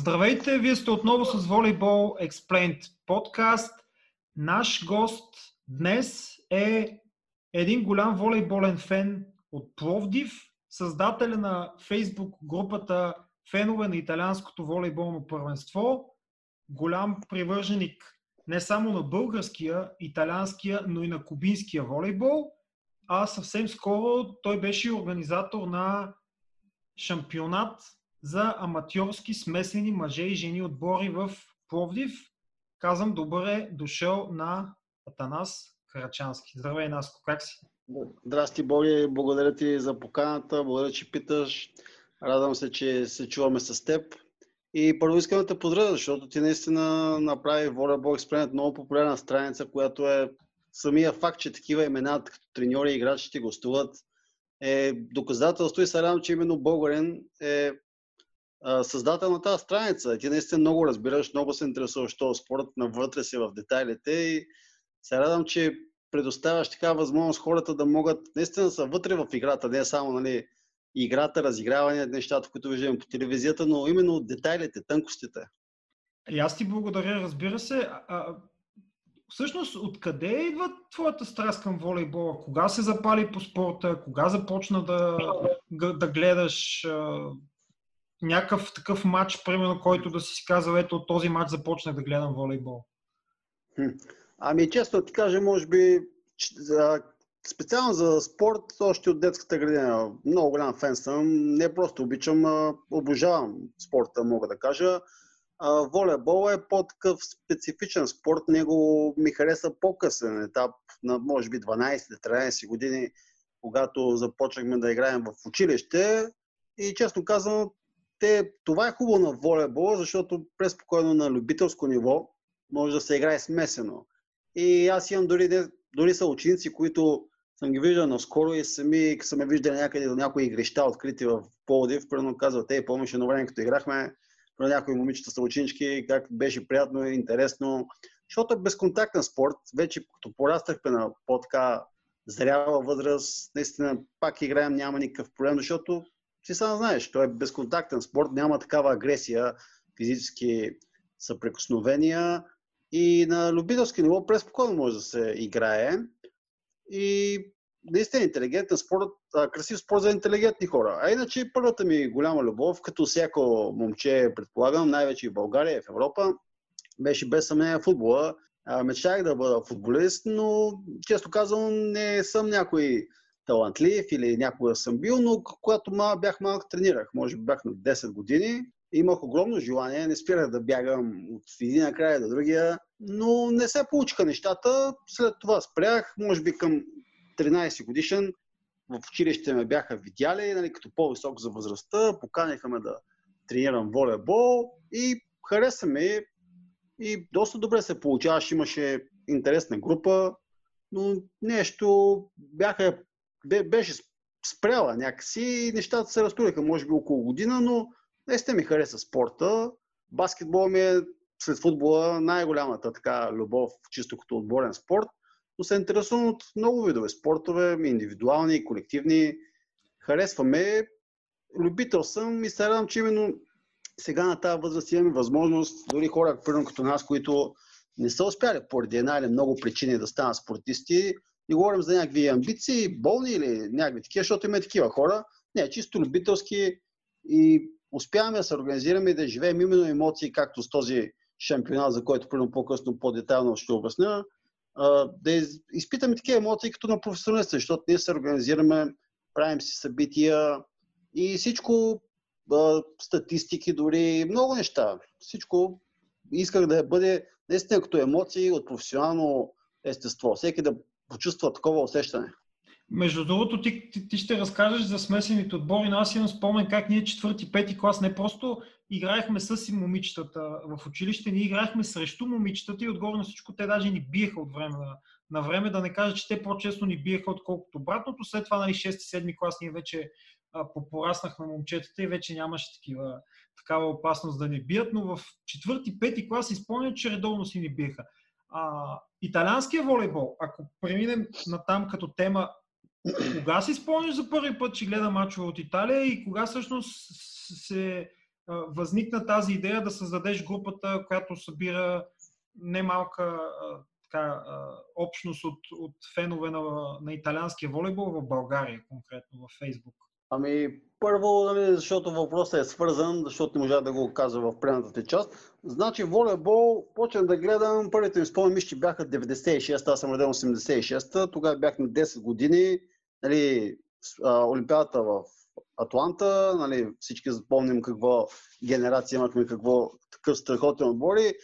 Здравейте, вие сте отново с Volleyball Explained подкаст. Наш гост днес е един голям волейболен фен от Пловдив, създателя на фейсбук групата Фенове на италианското волейболно първенство, голям привърженик не само на българския, италианския, но и на кубинския волейбол. А съвсем скоро той беше организатор на шампионат за аматьорски смесени мъже и жени отбори в Пловдив. Казвам добър е дошъл на Атанас Карачански. Здравей, Наско, как си? Здрасти, Боги, благодаря ти за поканата, благодаря, че питаш. Радвам се, че се чуваме с теб. И първо искам да те поздравя, защото ти наистина направи Volleyball Experiment много популярна страница, която е самия факт, че такива имена като треньори и играчи ти гостуват, е доказателство и се радвам, че именно българин е създател на тази страница. Ти наистина много разбираш, много се интересуваш този спорт, навътре си в детайлите и се радвам, че предоставяш така възможност хората да могат наистина са вътре в играта, не само нали, играта, разиграване, нещата, които виждаме по телевизията, но именно детайлите, тънкостите. И аз ти благодаря, разбира се. А, всъщност, откъде идва твоята страст към волейбола? Кога се запали по спорта? Кога започна да, да гледаш някакъв такъв матч, примерно, който да си казал, ето от този матч започнах да гледам волейбол? Ами, често ти кажа, може би, специално за спорт, още от детската градина. Много голям фен съм. Не просто обичам, а обожавам спорта, мога да кажа. волейбол е по-такъв специфичен спорт. Него ми хареса по-късен етап, на може би 12-13 години, когато започнахме да играем в училище. И честно казвам, те, това е хубаво на волейбол, защото преспокойно на любителско ниво може да се играе смесено. И аз имам дори, дори са ученици, които съм ги виждал наскоро и сами са ме виждали някъде до някои игрища, открити в Пловдив. Примерно казват, ей, помниш едно време, като играхме, про някои момичета са ученички, как беше приятно и интересно. Защото е безконтактен спорт. Вече като пораснахме на по-така зряла възраст, наистина пак играем, няма никакъв проблем, защото ти сам знаеш, той е безконтактен спорт, няма такава агресия, физически съприкосновения и на любителски ниво преспокойно може да се играе. И наистина интелигентен спорт, красив спорт за интелигентни хора. А иначе първата ми голяма любов, като всяко момче, предполагам, най-вече в България, в Европа, беше без съмнение футбола. Мечтах да бъда футболист, но често казвам, не съм някой талантлив или някога съм бил, но когато малък, бях малък, тренирах. Може би бях на 10 години. Имах огромно желание, не спирах да бягам от един края до другия, но не се получиха нещата. След това спрях, може би към 13 годишен. В училище ме бяха видяли, нали, като по-висок за възрастта, поканиха ме да тренирам волейбол и хареса ми и доста добре се получаваше, имаше интересна група, но нещо бяха беше спряла някакси и нещата се разтуриха, може би около година, но наистина ми хареса спорта. Баскетбол ми е след футбола най-голямата така любов, чисто като отборен спорт, но се интересувам от много видове спортове, индивидуални, колективни. Харесваме. Любител съм и се радвам, че именно сега на тази възраст имаме възможност, дори хора, примерно като нас, които не са успяли поради една или много причини да станат спортисти, не говорим за някакви амбиции, болни или някакви такива, защото има такива хора. Не, чисто любителски и успяваме да се организираме и да живеем именно емоции, както с този шампионат, за който примерно по-късно по-детайлно ще обясня, да изпитаме такива емоции като на професионалисти, защото ние се организираме, правим си събития и всичко, статистики дори, много неща. Всичко исках да бъде наистина като емоции от професионално естество. Всеки да почувства такова усещане. Между другото, ти, ти, ти ще разкажеш за смесените отбори, но аз имам спомен как ние четвърти, пети клас не просто играехме с момичетата в училище, ние играехме срещу момичетата и отгоре на всичко те даже ни биеха от време на, на време, да не кажа, че те по-често ни биеха, отколкото обратното. След това, нали, 6-7 клас ние вече а, попораснахме момчетата и вече нямаше такива, такава опасност да ни бият, но в четвърти, пети клас изпълнят, че редовно си ни биеха. А, италианския волейбол, ако преминем на там като тема, кога си спомняш за първи път, че гледа мачове от Италия и кога всъщност се възникна тази идея да създадеш групата, която събира немалка така, общност от, от фенове на, на италианския волейбол в България, конкретно в Фейсбук? Ами, първо, нали, защото въпросът е свързан, защото не можа да го кажа в предната ти част. Значи, волейбол, почнах да гледам, първите ми спомени че бяха 96-та, аз съм роден 86-та, тогава бях на 10 години, нали, Олимпиадата в Атланта, нали, всички запомним какво генерация имахме, какво такъв страхотен отбор и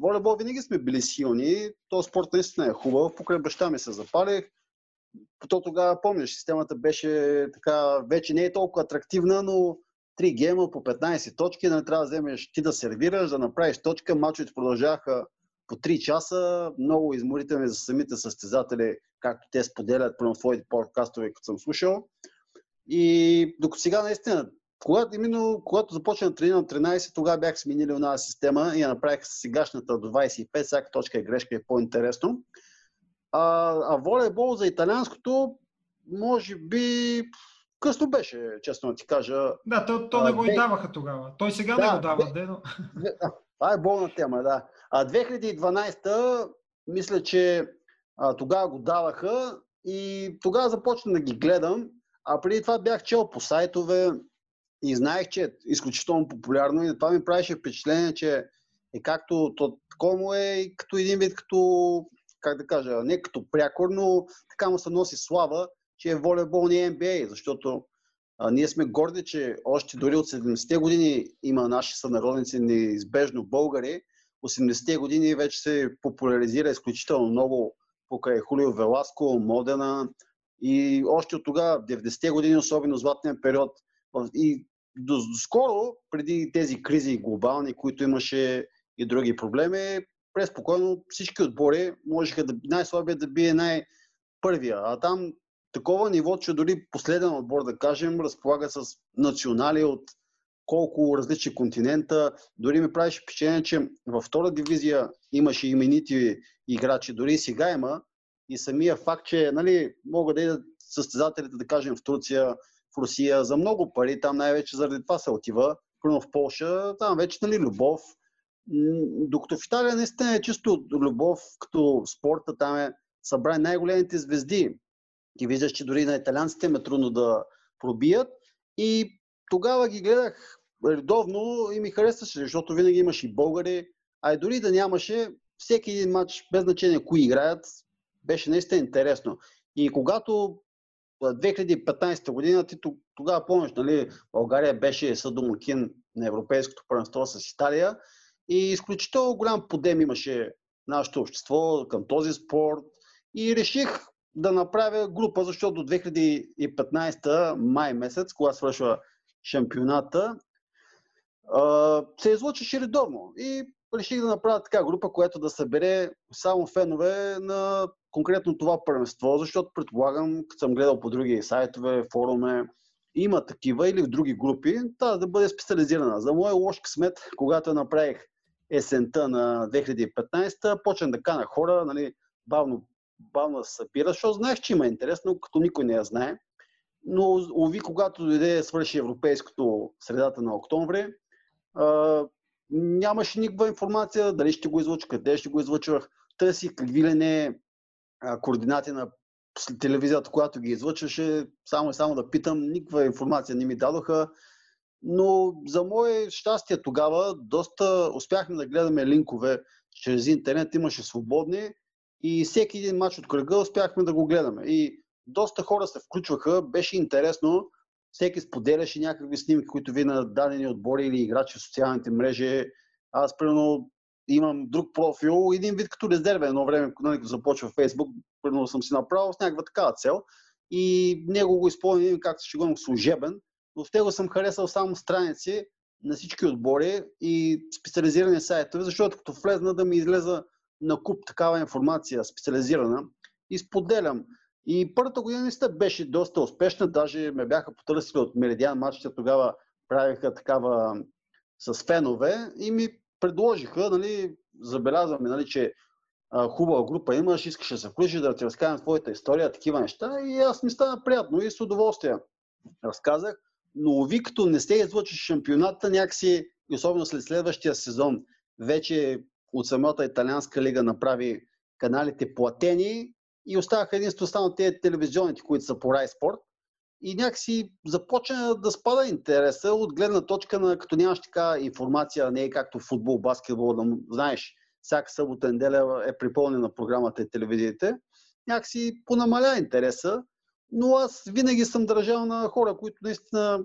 волейбол винаги сме били силни, то спорт наистина е хубав, покрай баща ми се запалих, то тогава помниш, системата беше така, вече не е толкова атрактивна, но 3 гема по 15 точки, не трябва да вземеш ти да сервираш, да направиш точка. Мачовете продължаваха по 3 часа, много изморителни за самите състезатели, както те споделят прямо своите подкастове, като съм слушал. И докато сега наистина, когато, именно когато започна да тренирам 13, тогава бях сменили една система и я направих с сегашната до 25, всяка точка е грешка е по-интересно. А, а волейбол за италианското, може би, късно беше, честно ти кажа. Да, то, то не го и даваха тогава. Той сега да, не го дава, де, но... Това е болна тема, да. А 2012-та, мисля, че а, тогава го даваха и тогава започна да ги гледам. А преди това бях чел по сайтове и знаех, че е изключително популярно и това ми правеше впечатление, че е както то, такова му е като един вид като как да кажа, не като прякор, но така му се носи слава, че е волейбол не е NBA, защото а, ние сме горди, че още дори от 70-те години има наши сънародници неизбежно българи. 80-те години вече се популяризира изключително много покрай Хулио Веласко, Модена и още от тогава, 90-те години, особено златния период. И до, до скоро, преди тези кризи глобални, които имаше и други проблеми, преспокойно всички отбори можеха да най-слабия да бие най-първия. А там такова ниво, че дори последен отбор, да кажем, разполага с национали от колко различни континента. Дори ми правиш впечатление, че във втора дивизия имаше именити играчи, дори и сега има. И самия факт, че нали, могат да идат състезателите, да кажем, в Турция, в Русия за много пари, там най-вече заради това се отива. Първо в Польша, там вече нали, любов, докато в Италия наистина е чисто любов като спорта, там е събрани най-големите звезди. И виждаш, че дори на италианците ме трудно да пробият. И тогава ги гледах редовно и ми харесваше, защото винаги имаше и българи, а и дори да нямаше, всеки един матч, без значение кои играят, беше наистина интересно. И когато 2015 година, ти тогава помниш, нали, България беше съдомакин на Европейското първенство с Италия и изключително голям подем имаше нашето общество към този спорт. И реших да направя група, защото до 2015 май месец, когато свършва шампионата, се излучеше редовно. И реших да направя така група, която да събере само фенове на конкретно това първенство, защото предполагам, като съм гледал по други сайтове, форуме, има такива или в други групи, тази да бъде специализирана. За моя лош късмет, когато направих есента на 2015-та, почнах да кана хора, нали, бавно, бавно се събира, защото знаех, че има интерес, но като никой не я знае. Но, уви, когато дойде свърши европейското средата на октомври, а, нямаше никаква информация дали ще го излъча, къде ще го излъчвах. Търсих какви ли не координати на телевизията, която ги излъчваше, само и само да питам, никаква информация не ми дадоха. Но за мое щастие тогава доста успяхме да гледаме линкове чрез интернет, имаше свободни и всеки един матч от кръга успяхме да го гледаме. И доста хора се включваха, беше интересно, всеки споделяше някакви снимки, които ви на дадени отбори или играчи в социалните мрежи. Аз, примерно, имам друг профил, един вид като резервен едно време, нали, като започва в Фейсбук, примерно съм си направил с някаква такава цел и него го изпълним както ще го служебен, но в него съм харесал само страници на всички отбори и специализирани сайтове, защото като влезна да ми излеза на куп такава информация специализирана и споделям. И първата година наистина беше доста успешна, даже ме бяха потърсили от Меридиан матчите, тогава правиха такава с фенове и ми предложиха, нали, забелязваме, нали, че а, хубава група имаш, искаш да се включиш, да ти разкажем твоята история, такива неща и аз ми стана приятно и с удоволствие разказах. Но ви като не сте излъчи шампионата, някакси, особено след следващия сезон, вече от самата италианска лига направи каналите платени и оставаха единствено само тези телевизионните, които са по Рай Спорт. И някакси започна да спада интереса от гледна точка на като нямаш така информация, не е както футбол, баскетбол, да знаеш всяка събота неделя е припълнена програмата и телевизиите. Някакси понамаля интереса, но аз винаги съм държал на хора, които наистина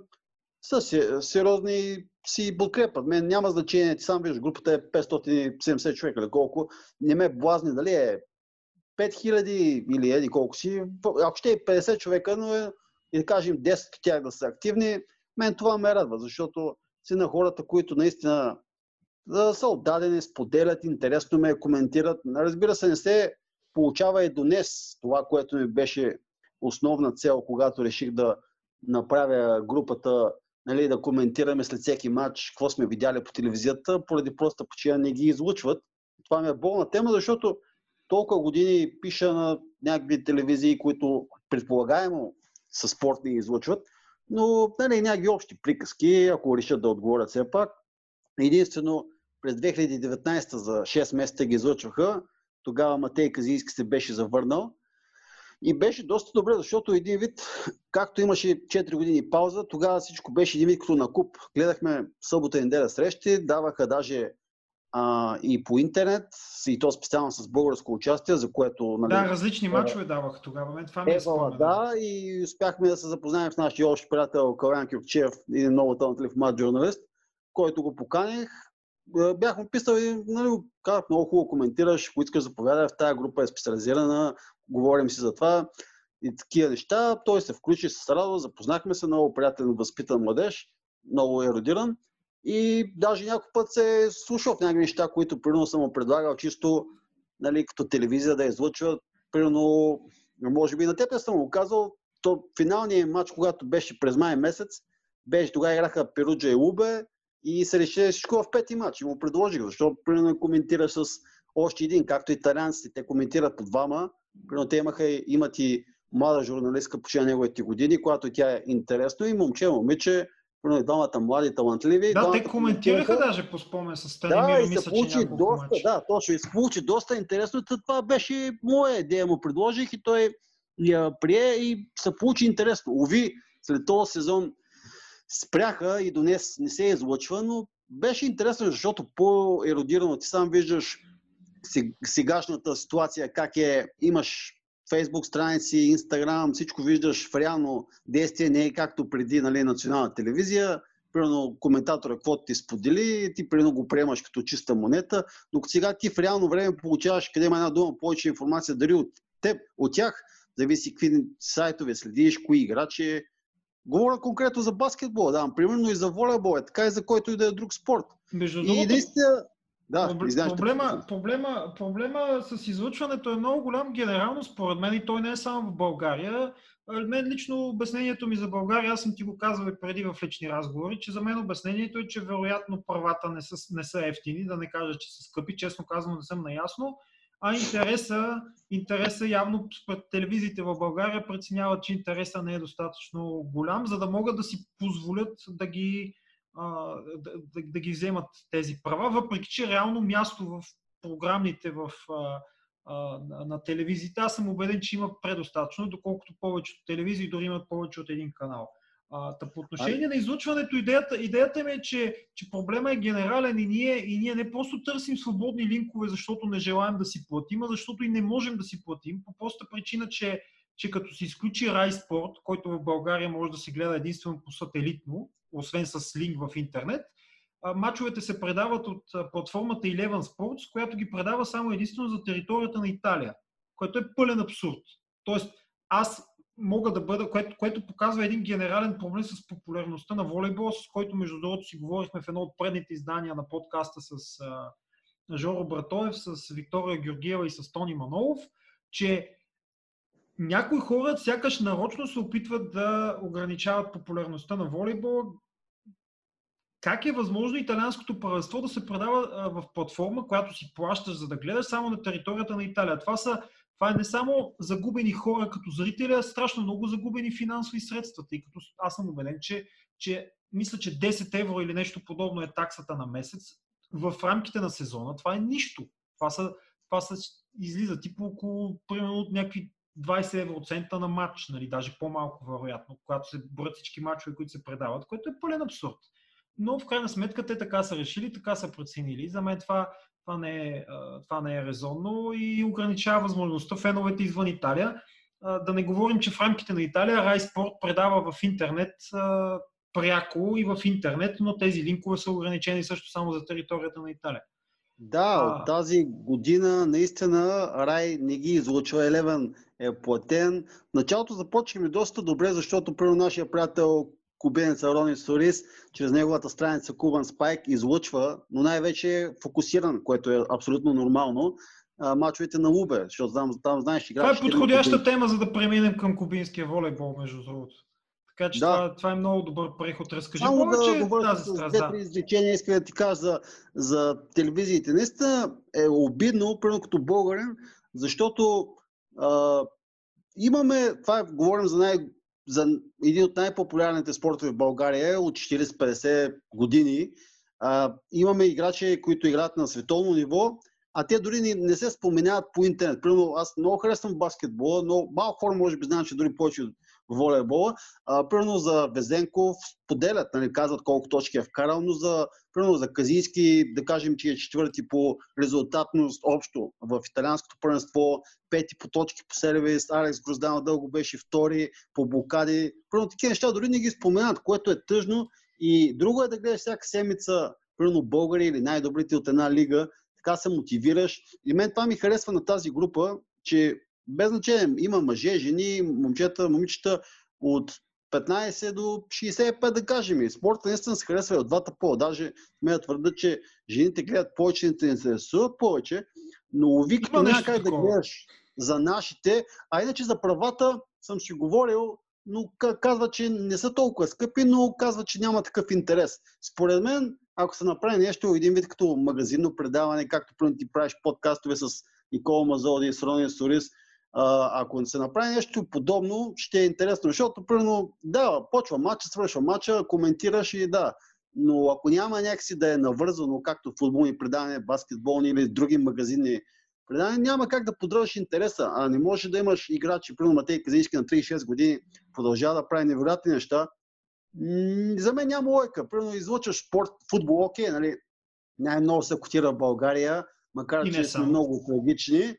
са сериозни и си подкрепят. Мен няма значение, ти сам виждаш, групата е 570 човека или колко. Не ме блазни дали е 5000 или еди колко си. Ако ще е 50 човека, но е, и да кажем 10 от тях да са активни, мен това ме радва, защото си на хората, които наистина да са отдадени, споделят, интересно ме коментират. Разбира се, не се получава и до днес това, което ми беше основна цел, когато реших да направя групата, нали, да коментираме след всеки матч какво сме видяли по телевизията, поради проста причина не ги излучват. Това ми е болна тема, защото толкова години пиша на някакви телевизии, които предполагаемо със спорт не излучват, но нали, някакви общи приказки, ако решат да отговорят все пак. Единствено през 2019 за 6 месеца ги излъчваха. Тогава Матей Казийски се беше завърнал. И беше доста добре, защото един вид, както имаше 4 години пауза, тогава всичко беше един вид като на куп. Гледахме събота и неделя срещи, даваха даже а, и по интернет, и то специално с българско участие, за което... Нали, да, различни е, мачове даваха тогава. Мен това ми е спомен, да, и успяхме да се запознаем с нашия общ приятел Калян Кюрчев, един много талантлив млад журналист, който го поканих. Е, бях му писал и нали, казах, много хубаво коментираш, ако искаш заповядай, в тази група е специализирана, говорим си за това и такива неща. Той се включи с радост, запознахме се, много приятен, възпитан младеж, много еродиран. И даже някой път се е слушал в някакви неща, които примерно съм му предлагал чисто нали, като телевизия да излъчва. Примерно, може би на теб съм му казал, то финалният матч, когато беше през май месец, беше тогава играха Перуджа и Убе и се реши всичко в пети матч. И му предложих, защото примерно коментира с още един, както италианците, те коментират по двама. Примерно те имаха, имат и млада журналистка по неговите години, която тя е интересно и момче, момиче, и двамата млади, талантливи. Да, те коментираха даже по спомен с Станимир, да, мисля, получи че доста. Да, точно. И се получи доста интересно. Това беше моя идея, му предложих и той я прие и се получи интересно. Ови, след този сезон спряха и до днес не се излъчва, но беше интересно, защото по-еродирано ти сам виждаш сегашната ситуация, как е, имаш Фейсбук страници, Инстаграм, всичко виждаш в реално действие, не е както преди нали, национална телевизия. Примерно коментатора, какво ти сподели, ти примерно го приемаш като чиста монета, докато сега ти в реално време получаваш, къде има една дума, повече информация, дали от теб, от тях, зависи какви сайтове следиш, кои играчи. Говоря конкретно за баскетбол, да, примерно и за волейбол, е така и за който и да е друг спорт. Между и другото, наистина, да, проблема, проблема, проблема с излъчването е много голям генерално според мен и той не е само в България. Мен лично обяснението ми за България, аз съм ти го казвал и преди в лични разговори, че за мен обяснението е, че вероятно правата не са, не са ефтини, да не кажа, че са скъпи, честно казвам не съм наясно, а интереса, интереса явно пред телевизиите в България преценяват, че интереса не е достатъчно голям, за да могат да си позволят да ги да, да, да ги вземат тези права, въпреки че реално място в програмите в, а, а, на телевизиите, аз съм убеден, че има предостатъчно, доколкото повечето телевизии дори имат повече от един канал. А, по отношение на излучването, идеята, идеята ми е, че, че проблема е генерален и ние, и ние не просто търсим свободни линкове, защото не желаем да си платим, а защото и не можем да си платим, по проста причина, че, че като се изключи Райспорт, който в България може да се гледа единствено по сателитно, освен с линк в интернет, мачовете се предават от платформата Eleven Sports, която ги предава само единствено за територията на Италия, което е пълен абсурд. Тоест, аз мога да бъда, което, което показва един генерален проблем с популярността на волейбол, с който между другото си говорихме в едно от предните издания на подкаста с а, Жоро Братоев, с Виктория Георгиева и с Тони Манолов, че някои хора сякаш нарочно се опитват да ограничават популярността на волейбол. Как е възможно италианското правенство да се предава в платформа, която си плащаш за да гледаш само на територията на Италия? Това са, това е не само загубени хора като зрители, а страшно много загубени финансови средства, тъй като аз съм убеден, че, че мисля, че 10 евро или нещо подобно е таксата на месец. В рамките на сезона това е нищо. Това, са, това са, излиза типа около примерно от някакви 20 евроцента на матч, нали, даже по-малко вероятно, когато се броят всички матчове, които се предават, което е пълен абсурд. Но в крайна сметка те така са решили, така са преценили. За мен това, това, не е, това не е резонно и ограничава възможността феновете извън Италия. Да не говорим, че в рамките на Италия Рай Спорт предава в интернет пряко и в интернет, но тези линкове са ограничени също само за територията на Италия. Да, а... от тази година наистина Рай не ги излучва. Елевен е платен. Началото започваме доста добре, защото при нашия приятел кубинеца Рони Сорис, чрез неговата страница Кубан Спайк излъчва, но най-вече е фокусиран, което е абсолютно нормално, мачовете на Лубе, защото там, там знаеш, че Това е подходяща тема, за да преминем към кубинския волейбол, между другото. Така че да. това, това е много добър преход. Разкажи Само повече да говоря тази страна. Две-три изречения искам да ти кажа за, за телевизиите. Наистина е обидно, примерно като българин, защото а, имаме, това е, говорим за, най, за един от най-популярните спортове в България от 40-50 години. А, имаме играчи, които играят на световно ниво, а те дори не, не се споменяват по интернет. Примерно, аз много харесвам баскетбола, но малко хора може би знаят, че дори повече волейбола. А, примерно за Везенков споделят, нали, казват колко точки е вкарал, но за, примерно за Казийски, да кажем, че е четвърти по резултатност общо в италианското първенство, пети по точки по сервис, Алекс Грозданов дълго беше втори по блокади. Примерно такива неща дори не ги споменат, което е тъжно. И друго е да гледаш всяка седмица, примерно българи или най-добрите от една лига, така се мотивираш. И мен това ми харесва на тази група, че без значение, има мъже, жени, момчета, момичета от 15 до 65, да кажем. И спорта наистина се харесва и от двата пола. Даже ме да твърда, че жените гледат повече, не се интересуват повече, но уви, като няма как да гледаш за нашите, а иначе за правата съм си говорил, но казва, че не са толкова скъпи, но казва, че няма такъв интерес. Според мен, ако се направи нещо, един вид като магазинно предаване, както ти правиш подкастове с Никола Мазоди и с Рония Сорис, а, ако се направи нещо подобно, ще е интересно, защото, примерно, да, почва матча, свършва матча, коментираш и да, но ако няма някакси да е навързано, както футболни предавания, баскетболни или други магазини предавания, няма как да поддържаш интереса. А не може да имаш играчи, примерно Матей Казински на 36 години, продължава да прави невероятни неща. За мен няма лойка. Примерно излъчваш спорт, футбол, окей, нали? Най-много се котира в България, макар че сме много трагични.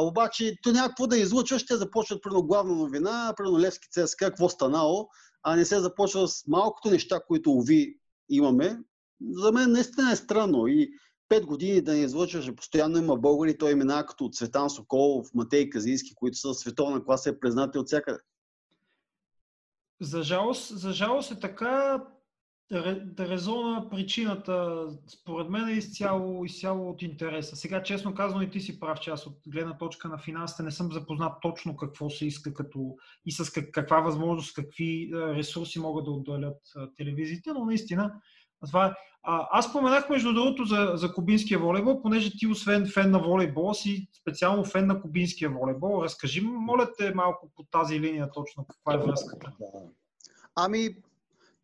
Обаче, то някакво да излучва, ще започват при главна новина, при Левски ЦСКА, какво станало, а не се започва с малкото неща, които уви имаме. За мен наистина е странно. И пет години да не излъчваш, постоянно има българи, той имена като Цветан Соколов, Матей Казийски, които са световна класа и признати от всякъде. За жалост, за жалост е така, резона причината, според мен е изцяло, изцяло от интереса. Сега, честно казано, и ти си прав, че аз от гледна точка на финансите не съм запознат точно какво се иска като и с как, каква възможност, какви ресурси могат да отделят телевизиите, но наистина това е. Аз споменах между другото за, за кубинския волейбол, понеже ти освен фен на волейбол си специално фен на кубинския волейбол. Разкажи, моля те малко по тази линия точно каква е връзката. Ами,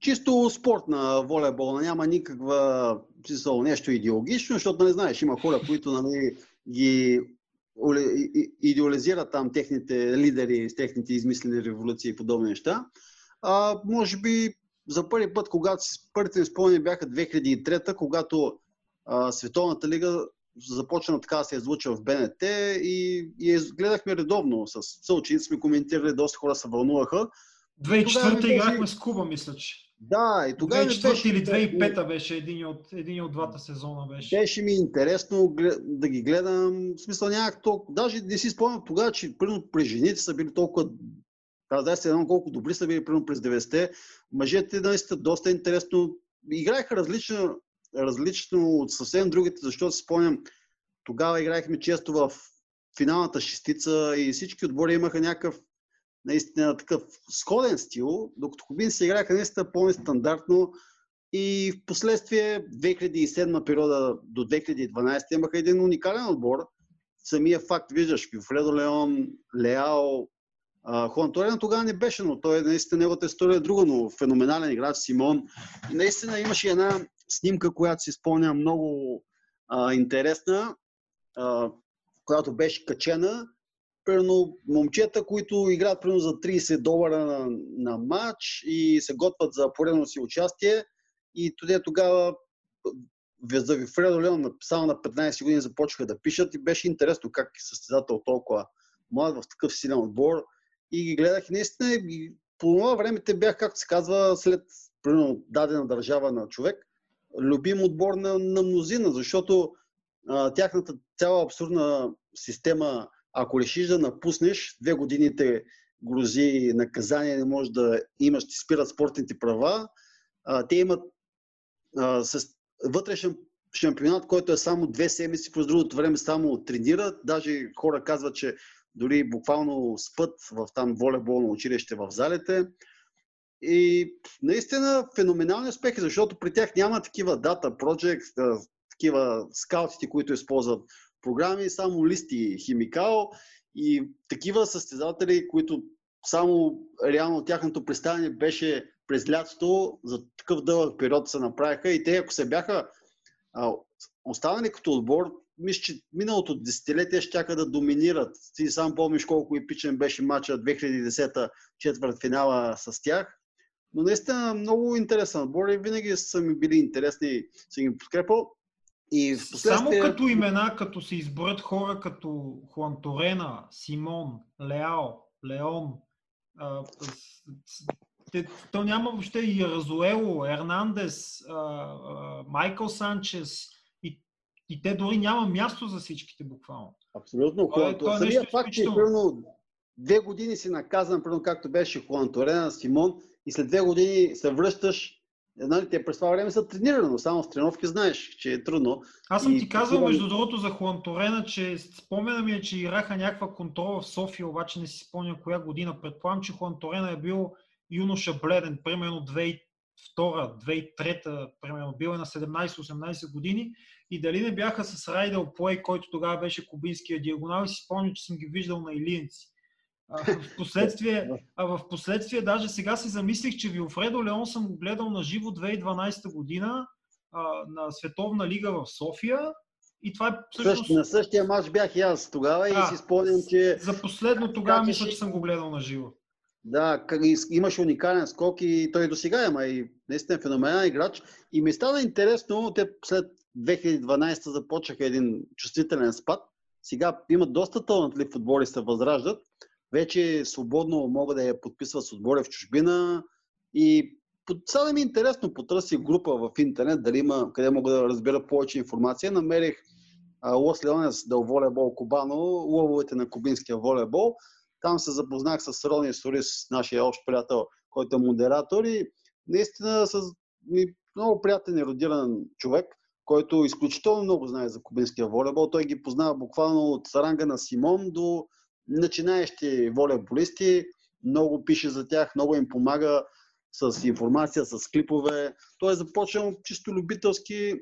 чисто спортна волейболна, няма никаква чисто, нещо идеологично, защото не знаеш, има хора, които нали, ги идеализират там техните лидери с техните измислени революции и подобни неща. А, може би за първи път, когато първите ми спомени бяха 2003 когато а, Световната лига започна така да се излуча в БНТ и, и гледахме редовно. С съученици сме коментирали, доста хора се вълнуваха. 2004 играхме с Куба, мисля, че. Да, и тогава. 2004 беше... или 2005 беше един от, един от двата сезона. Беше. беше ми интересно да ги гледам. В смисъл някак толкова. Даже не си спомням тогава, че примерно при жените са били толкова. Казах се едно колко добри са били примерно през 90-те. Мъжете наистина доста интересно. Играеха различно, различно от съвсем другите, защото си спомням, тогава играехме често в финалната шестица и всички отбори имаха някакъв наистина такъв сходен стил, докато Кубин се играха наистина по-нестандартно и в последствие 2007 периода до 2012 имаха един уникален отбор, самия факт, виждаш, Фредо Леон, Леао, Хуан тогава не беше, но той наистина неговата история е друга, но феноменален играч Симон. Наистина имаше една снимка, която си спомня много а, интересна, а, която беше качена. Примерно момчета, които играят примерно за 30 долара на, на матч и се готвят за поредно си участие. И тоде тогава за Вифредо Леон само на 15 години започнаха да пишат и беше интересно как състезател толкова млад в такъв силен отбор и ги гледах и наистина и по това време те бях, както се казва, след примерно, дадена държава на човек, любим отбор на, на мнозина, защото а, тяхната цяла абсурдна система, ако решиш да напуснеш, две години те грози наказание, не можеш да имаш, ти спират спортните права, а, те имат а, с вътрешен шампионат, който е само две седмици, през другото време само тренират. Даже хора казват, че дори буквално спът в там волейболно училище в залите. И наистина феноменални успехи, защото при тях няма такива дата, project, такива скаутите, които използват програми, само листи химикал и такива състезатели, които само реално тяхното представяне беше през лятото, за такъв дълъг период се направиха и те, ако се бяха останали като отбор, мисля, че миналото десетилетие ще да доминират. Ти сам помниш колко епичен беше матча 2010 четвърт финала с тях. Но наистина много интересен отбор и винаги са ми били интересни, съм ги подкрепал. И последствие... Само като имена, като се изборят хора като Хуан Торена, Симон, Леао, Леон, а, те, то няма въобще и Разуело, Ернандес, а, а, Майкъл Санчес, и те дори няма място за всичките буквално. Абсолютно. Това, това е Самия факт, че първо две години си наказан, първо както беше Хуан Торена, Симон, и след две години се връщаш Нали, те през това време са тренирани, но само в тренировки знаеш, че е трудно. Аз съм и ти казал, това... между другото, за Хуанторена, че спомена ми е, че играха някаква контрола в София, обаче не си спомням коя година. Предполагам, че Хуанторена е бил юноша бледен, примерно 2002-2003, примерно бил е на 17-18 години и дали не бяха с Райдел Плей, който тогава беше кубинския диагонал и си спомням, че съм ги виждал на Илиенци. В последствие, а в последствие даже сега си замислих, че Вилфредо Леон съм го гледал на живо 2012 година а, на Световна лига в София. И това е всъщност... на същия матч бях и аз тогава а, и си спомням, че... За последно тогава мисля, че съм го гледал на живо. Да, имаше уникален скок и той до сега има и наистина феноменален играч. И ми стана интересно, те след 2012 започнаха един чувствителен спад. Сега имат доста талантливи футболи, се възраждат. Вече свободно могат да я подписват с отбори в чужбина. И сега ми е интересно, потърсих група в интернет, дали има, къде мога да разбера повече информация. Намерих Лос Леонес Дел Волейбол Кубано, лъвовете на кубинския волейбол. Там се запознах с Рони Сорис, нашия общ приятел, който е модератор и наистина с много приятен еродиран човек който изключително много знае за кубинския волейбол. Той ги познава буквално от ранга на Симон до начинаещи волейболисти. Много пише за тях, много им помага с информация, с клипове. Той е започнал чисто любителски.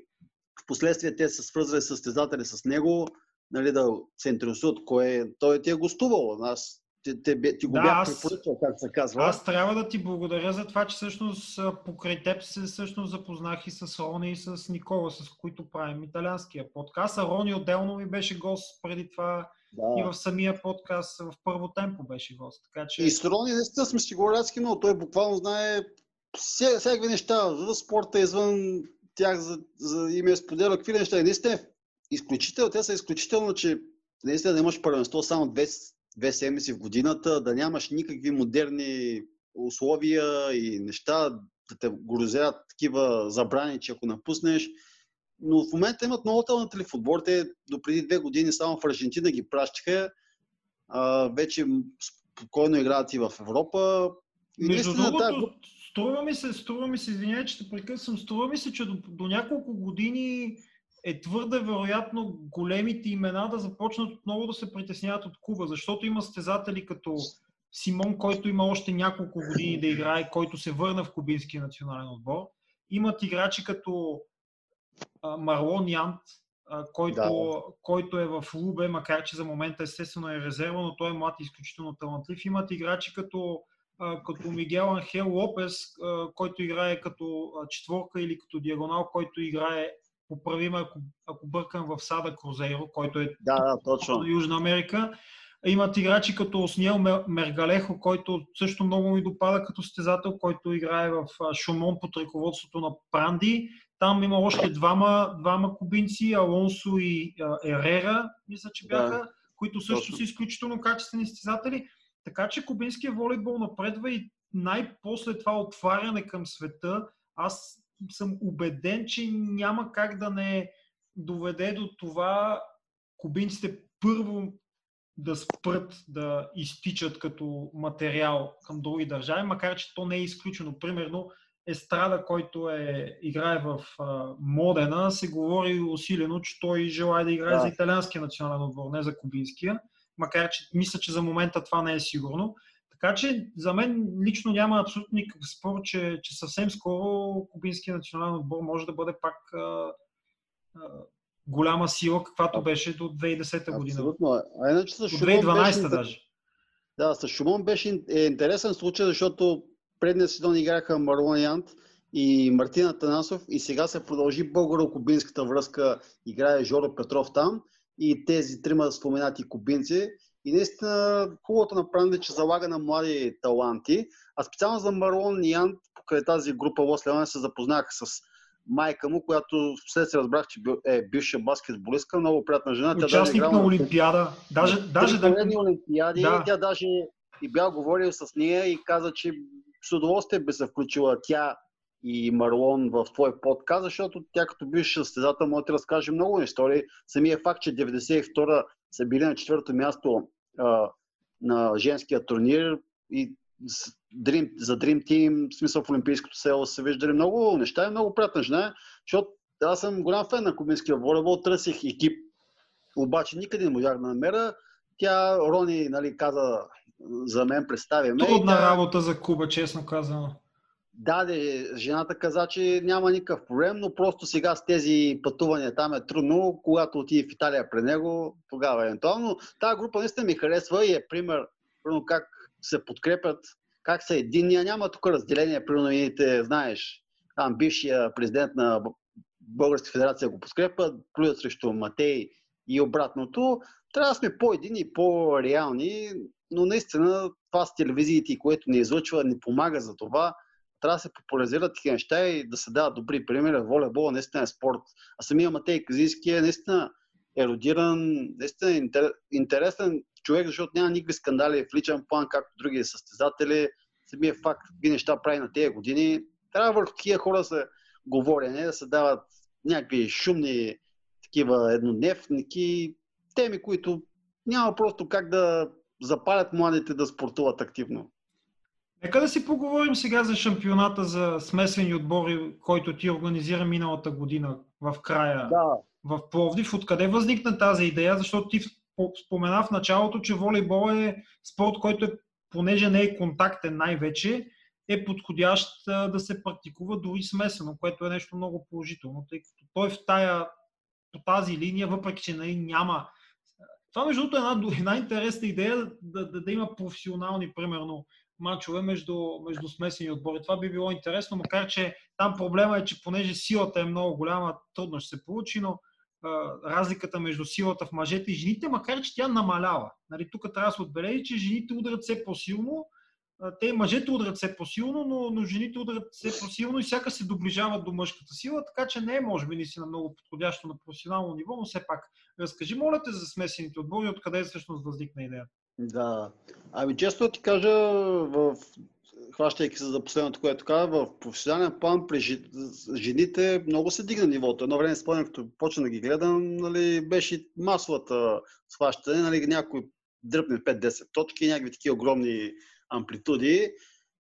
Впоследствие те са свързали състезатели с него, нали, да се интересуват кое той ти е гостувал. Аз ти, ти, ти го да, бях препоръчал, как се казва. Аз трябва да ти благодаря за това, че всъщност покрай теб се всъщност запознах и с Рони и с Никола, с които правим италианския подкаст. А Рони отделно ми беше гост преди това да. и в самия подкаст в първо темпо беше гост. Така, че... И с Рони наистина сме си говорили но той буквално знае всякакви неща за спорта извън тях, за, за име е споделя какви неща. И наистина е изключително, те са изключително, че наистина да имаш първенство само две две седмици в годината, да нямаш никакви модерни условия и неща, да те грозят такива забрани, че ако напуснеш. Но в момента имат много талантливи футбол. Те до преди две години само в Аржентина ги пращаха. А, вече спокойно играят и в Европа. И Между другото, да... струва ми се, струва ми се, извиняй, че те прекъсвам, струва ми се, че до, до няколко години е твърде вероятно големите имена да започнат отново да се притесняват от Куба, защото има стезатели като Симон, който има още няколко години да играе, който се върна в кубинския национален отбор. Имат играчи като Марлон Янт, който, да. който е в Лубе, макар че за момента естествено е резерва, но той е млад и изключително талантлив. Имат играчи като, като Мигел Анхел Лопес, който играе като четворка или като диагонал, който играе поправим, ако, ако бъркам в Сада Крузейро, който е да, да, точно. на Южна Америка. Имат играчи като Осниел Мергалехо, който също много ми допада като стезател, който играе в Шумон под ръководството на Пранди. Там има още двама, двама кубинци, Алонсо и Ерера, мисля, че бяха, да, които също точно. са изключително качествени стезатели. Така че кубинския волейбол напредва и най-после това отваряне към света, аз съм убеден, че няма как да не доведе до това кубинците първо да спрат да изтичат като материал към други държави, макар че то не е изключено. Примерно, Естрада, който е, играе в а, Модена, се говори усилено, че той желая да играе да. за италианския национален отбор, не за кубинския, макар че мисля, че за момента това не е сигурно. Така че за мен лично няма абсолютно никакъв спор, че, че съвсем скоро кубинския национален отбор може да бъде пак а, а, голяма сила, каквато беше до 2010 година. Абсолютно. А иначе с до 2012 беше, даже. Да, с Шумон беше е интересен случай, защото предния сезон играха Марлон Янт и Мартина Танасов и сега се продължи българо-кубинската връзка. Играе Жоро Петров там и тези трима споменати кубинци. И наистина хубавото на Пранде, че залага на млади таланти. А специално за Марлон Ян, покрай тази група Лос Леоне се запознах с майка му, която след се разбрах, че е бивша баскетболистка, много приятна жена. Участник тя на Олимпиада. Даже, даже да... Олимпиади, да. тя даже и бях говорил с нея и каза, че с удоволствие би се включила тя и Марлон в твой подкаст, защото тя като бивш състезател може да ти разкаже много истории. Самия факт, че 92-та са били на четвърто място а, на женския турнир и Dream, за Dream Team, в смисъл в Олимпийското село, са виждали много неща и много приятна жена, защото аз съм голям фен на кубинския волейбол, търсих екип, обаче никъде не можах да намеря. Тя, Рони, нали, каза за мен, представя ме. Трудна тя... работа за Куба, честно казано. Да, де, жената каза, че няма никакъв проблем, но просто сега с тези пътувания там е трудно. Когато отиде в Италия при него, тогава евентуално. Тази група наистина ми харесва и е пример, примерно как се подкрепят, как са единния. Няма тук разделение, примерно едните, знаеш, там бившия президент на Българска федерация го подкрепят, плюят срещу Матей и обратното. Трябва да сме по-едини и по-реални, но наистина това с телевизиите, което ни излъчва, ни помага за това трябва да се популяризират такива неща и да се дават добри примери. Волейбол наистина е спорт. А самия Матей Казийски е наистина еродиран, наистина интересен човек, защото няма никакви скандали в личен план, както други състезатели. Самия факт, какви неща прави на тези години. Трябва върху такива хора да се говори, не да се дават някакви шумни такива еднодневники, теми, които няма просто как да запалят младите да спортуват активно. Нека да си поговорим сега за шампионата за смесени отбори, който ти организира миналата година в края да. в Пловдив. Откъде възникна тази идея? Защото ти спомена в началото, че волейбол е спорт, който е, понеже не е контактен най-вече, е подходящ да се практикува дори смесено, което е нещо много положително, тъй като той в тая, по тази линия, въпреки че нали, няма това, между другото, е една, една интересна идея да, да, да има професионални, примерно, мачове между, между смесени отбори. Това би било интересно, макар че там проблема е, че понеже силата е много голяма, трудно ще се получи, но а, разликата между силата в мъжете и жените, макар че тя намалява. Нали, тук трябва да се отбележи, че жените удрят все по-силно, те мъжете удрят все по-силно, но, но жените удрят все по-силно и всяка се доближават до мъжката сила, така че не е, може би, наистина много подходящо на професионално ниво, но все пак разкажи, моля те, за смесените отбори, откъде всъщност възникна идеята. Да. Ами често ти кажа, в, хващайки се за последното, което каза, в професионален план при жените много се дигна нивото. Едно време спомням, като почна да ги гледам, нали, беше масовата схващане, нали, някой дръпне 5-10 точки, някакви такива огромни амплитуди.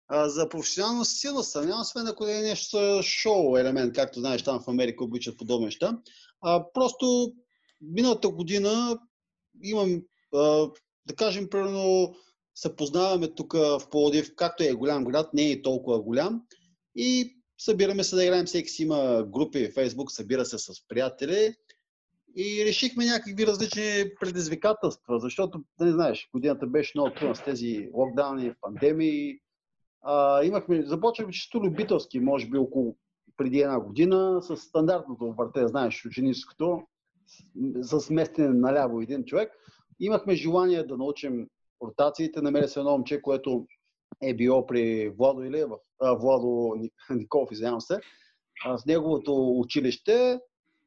А, за професионално сила съм, няма освен ако е нещо шоу елемент, както знаеш, там в Америка обичат подобни неща. А, просто миналата година имам а, да кажем, примерно, се познаваме тук в Плодив, както е голям град, не е толкова голям. И събираме се да играем, всеки си има групи в Фейсбук, събира се с приятели. И решихме някакви различни предизвикателства, защото, не знаеш, годината беше много трудна с тези локдауни, пандемии. А, имахме, започнахме чисто любителски, може би около преди една година, с стандартното върте, знаеш, ученическото, с местене наляво един човек. Имахме желание да научим ротациите. Намери се едно момче, което е било при Владо или а, Владо Николов, извинявам се, а, с неговото училище.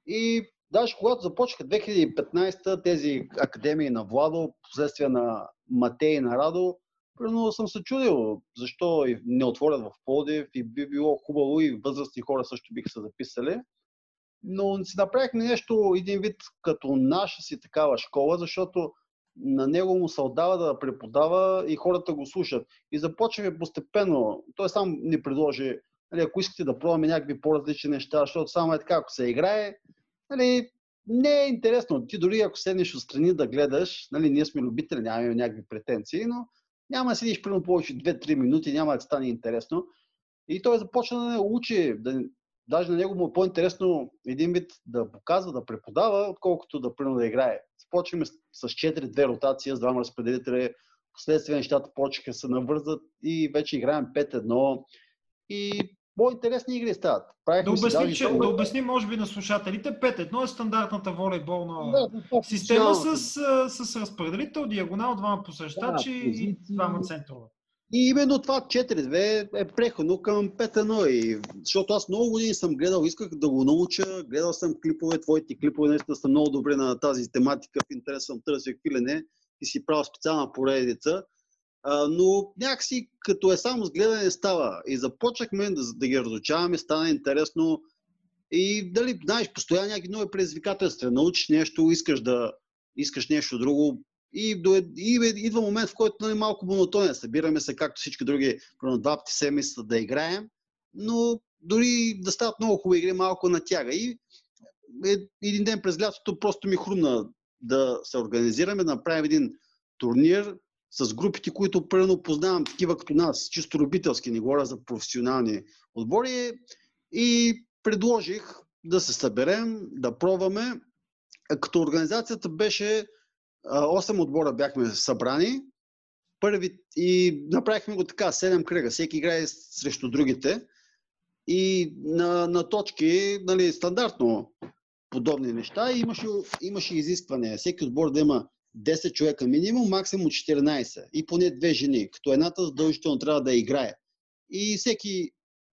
И даже когато започнаха 2015 тези академии на Владо, последствия на Матей и на Радо, Примерно съм се чудил защо не отворят в Плодив и би било хубаво и възрастни хора също биха се записали. Но си направихме нещо, един вид като наша си такава школа, защото на него му се отдава да преподава и хората го слушат. И започваме постепенно. Той сам ни предложи, нали, ако искате да пробваме някакви по-различни неща, защото само е така, ако се играе, нали, не е интересно. Ти дори ако седнеш отстрани да гледаш, нали, ние сме любители, нямаме някакви претенции, но няма да седиш примерно повече 2-3 минути, няма да стане интересно. И той започна да не учи, да, даже на него му е по-интересно един вид да показва, да преподава, отколкото да примерно да играе. Започваме с 4-2 ротация, с двама разпределители, последствие нещата почеха се навързат и вече играем 5-1. И по-интересни игри стават. да обясним, че, да обясним, може би, на слушателите. 5-1 е стандартната волейболна да, система с, с разпределител, диагонал, двама посещачи да, и двама центрове. И именно това 4-2 е преходно към 5-1. И, защото аз много години съм гледал, исках да го науча, гледал съм клипове, твоите клипове наистина са много добри на тази тематика, в интерес съм търся килене и си правя специална поредица. Но някакси като е само с гледане става. И започнахме да, да ги разучаваме, стана интересно. И дали, знаеш, постоянно някакви нови предизвикателства. Научиш нещо, искаш да искаш нещо друго. И, до, и идва момент, в който нали, малко монотонен. Събираме се, както всички други, примерно два пъти седмица да играем, но дори да стават много хубави игри, малко натяга. И е, един ден през лятото просто ми хрумна да се организираме, да направим един турнир, с групите, които примерно познавам, такива като нас, чисто любителски, не говоря за професионални отбори. И предложих да се съберем, да пробваме. Като организацията беше 8 отбора бяхме събрани. Първи, и направихме го така, 7 кръга. Всеки играе срещу другите. И на, на точки, нали, стандартно подобни неща. И имаше, имаше изискване. Всеки отбор да има 10 човека минимум, максимум 14 и поне две жени, като едната задължително трябва да играе. И всеки,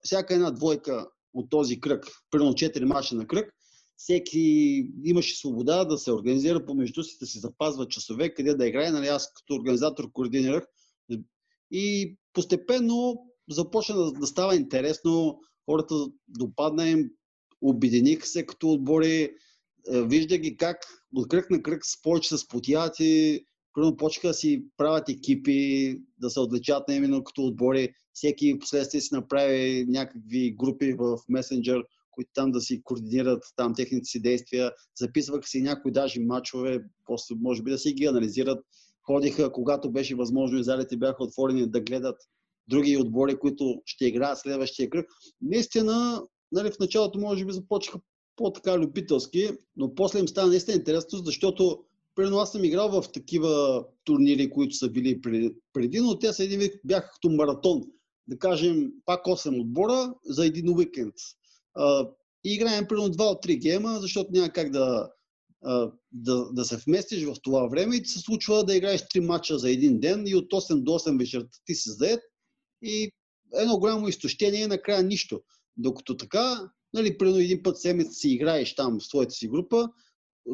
всяка една двойка от този кръг, примерно 4 мача на кръг, всеки имаше свобода да се организира помежду си, да си запазва часове, къде да играе. Нали, аз като организатор координирах. И постепенно започна да, става интересно, хората допадна им, обединиха се като отбори, вижда ги как от кръг на кръг повече се спотяват и примерно почнаха да си правят екипи, да се отличат именно като отбори. Всеки последствие си направи някакви групи в месенджер, които там да си координират там техните си действия. Записваха си някои даже матчове, после може би да си ги анализират. Ходиха, когато беше възможно и залите бяха отворени да гледат други отбори, които ще играят следващия кръг. Наистина, нали, в началото може би започнаха по-така любителски, но после им стана наистина интересно, защото Примерно аз съм играл в такива турнири, които са били преди, но те са един вид, бяха като маратон. Да кажем, пак 8 отбора за един уикенд. и играем примерно 2 от 3 гейма, защото няма как да, да, да се вместиш в това време и ти се случва да играеш 3 мача за един ден и от 8 до 8 вечерта ти си заед и едно голямо изтощение и накрая нищо. Докато така, нали, примерно един път седмица си играеш там в своята си група,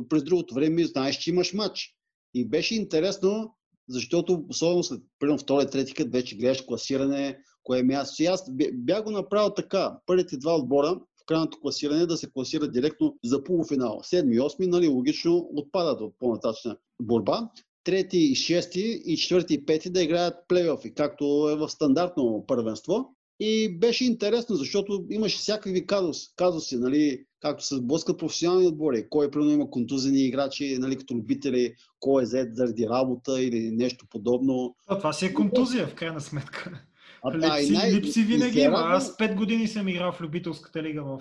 през другото време знаеш, че имаш матч. И беше интересно, защото особено след примерно втори, трети кът вече гледаш класиране, кое е място. И аз бях го направил така. Първите два отбора в крайното класиране да се класират директно за полуфинал. Седми и осми, нали, логично отпадат от по-нататъчна борба. Трети и шести и четвърти и пети да играят плейофи, както е в стандартно първенство. И беше интересно, защото имаше всякакви казус, казуси, нали, както се сблъскат професионални отбори. Кой примерно има контузени играчи, нали, като любители, кой е зает заради работа или нещо подобно. А, това си е контузия, в крайна сметка. А, липси, най- липси винаги има. Аз 5 години съм играл в любителската лига в,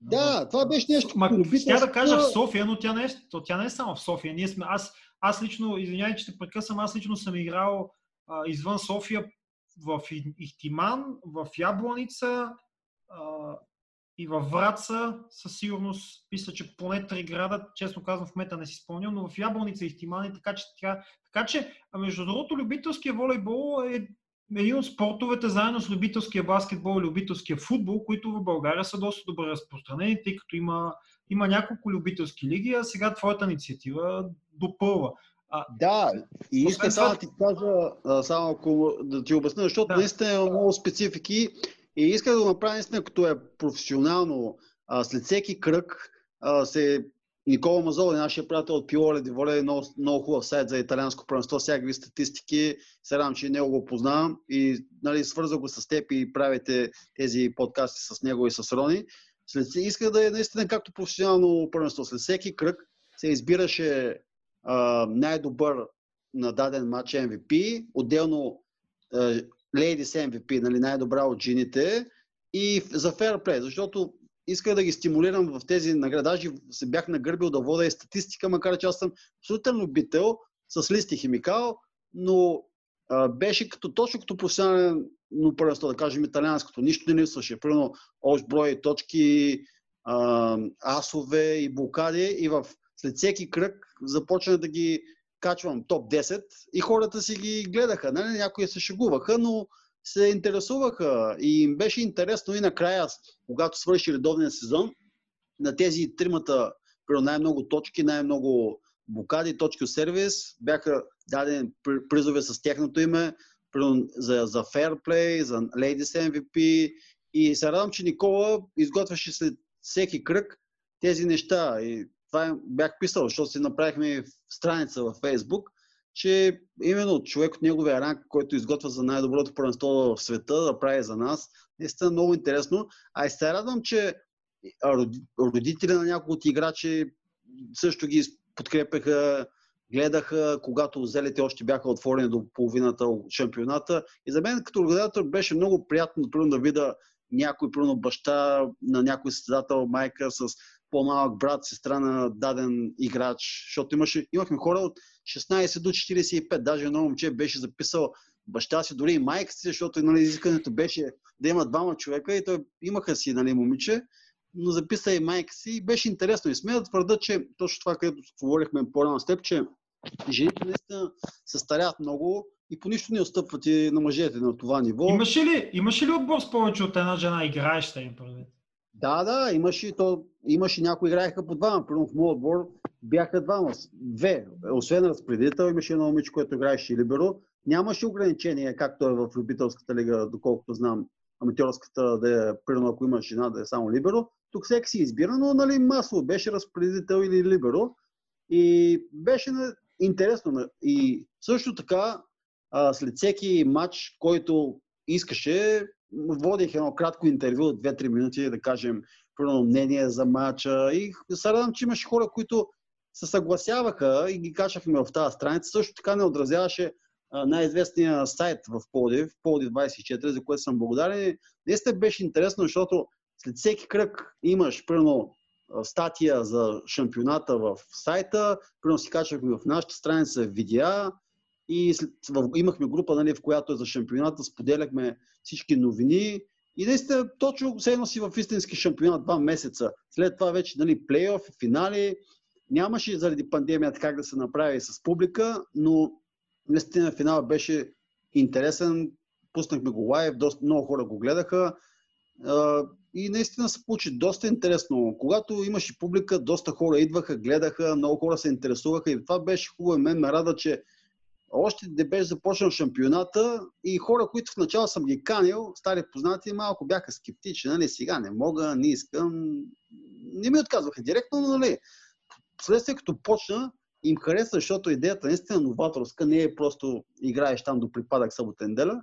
Да, това беше нещо. Ма, тя да кажа в София, но тя не, е, тя не е само в София. Ние сме, аз, аз лично, извинявай, че те прекъсвам, аз лично съм играл а, извън София в Ихтиман, в Ябланица а, и във Враца, със сигурност, мисля, че поне три града, честно казвам, в мета не си спомням, но в Ябланица и Ихтиман и така че, тя, така че, между другото, любителския волейбол е един от спортовете, заедно с любителския баскетбол и любителския футбол, които в България са доста добре разпространени, тъй като има, има няколко любителски лиги, а сега твоята инициатива допълва. А, да, и искам само да ти кажа, само ако да ти обясня, защото да. наистина е много специфики и искам да го направя наистина като е професионално. А, след всеки кръг а, се Никола Мазоли, нашия приятел от Пиоле Диволе, е много, много хубав сайт за италианско първенство, всякакви статистики. Се радвам, че него го познавам и нали, свързах го с теб и правите тези подкасти с него и с Рони. След, иска да е наистина както професионално първенство. След всеки кръг се избираше най-добър на даден матч MVP, отделно Ladies MVP, нали, най-добра от жените и за фейрплей, защото исках да ги стимулирам в тези награди. Се бях нагърбил да вода и статистика, макар че аз съм абсолютен любител с листи химикал, но а, беше като, точно като професионален но първенство, да кажем италианското. Нищо не липсваше. Примерно общ брой точки, а, асове и блокади и в след всеки кръг започна да ги качвам топ 10 и хората си ги гледаха. Нали? Някои се шегуваха, но се интересуваха и им беше интересно и накрая, когато свърши редовния сезон, на тези тримата, най-много точки, най-много блокади, точки от сервис, бяха дадени призове с тяхното име за, за Fair за Ladies MVP и се радвам, че Никола изготвяше след всеки кръг тези неща. И това бях писал, защото си направихме страница във Facebook, че именно човек от неговия ранг, който изготвя за най-доброто първенство в света, да прави за нас, наистина много интересно. А и се радвам, че родители на някои от играчи също ги подкрепяха, гледаха, когато зелите още бяха отворени до половината шампионата. И за мен като организатор беше много приятно примерно, да видя някой, примерно баща на някой състезател, майка с по-малък брат, сестра на даден играч, защото имаше, имахме хора от 16 до 45, даже едно момче беше записал баща си, дори и майка си, защото нали, изискането беше да има двама човека и той имаха си нали, момиче, но записа и майка си и беше интересно. И сме да твърда, че точно това, където говорихме по-рано с теб, че жените наистина се старят много и по нищо не отстъпват и на мъжете на това ниво. Имаше ли, имаше ли отбор с повече от една жена играеща им предвид? Да, да, имаше, то, имаше някои играеха по двама. Примерно в моят отбор бяха двама. Две. Освен разпределител, имаше едно момиче, което играеше Либеро. Нямаше ограничение, както е в любителската лига, доколкото знам, аматьорската, да е, примерно ако има жена, да е само Либеро. Тук всеки си избира, но нали, масово беше разпределител или Либеро. И беше интересно. И също така, след всеки матч, който искаше, водих едно кратко интервю от 2-3 минути, да кажем, първо мнение за матча и се радвам, че имаше хора, които се съгласяваха и ги качахме в тази страница. Също така не отразяваше най-известния сайт в Полдив, Полдив 24, за което съм благодарен. Наистина беше интересно, защото след всеки кръг имаш, примерно, статия за шампионата в сайта, примерно си качвахме в нашата страница видеа, и имахме група, нали, в която е за шампионата, споделяхме всички новини и наистина точно се едно си в истински шампионат два месеца. След това вече нали, плейоф, финали. Нямаше заради пандемията как да се направи с публика, но наистина финал беше интересен. Пуснахме го лайв, доста, много хора го гледаха. И наистина се получи доста интересно. Когато имаше публика, доста хора идваха, гледаха, много хора се интересуваха и това беше хубаво. Мен ме рада, че още не беше започнал шампионата и хора, които в начало съм ги канил, стари познати, малко бяха скептични, нали, сега не мога, не искам. Не ми отказваха директно, но нали, следствие като почна, им хареса, защото идеята наистина новаторска, не е просто играеш там до припадък събота неделя.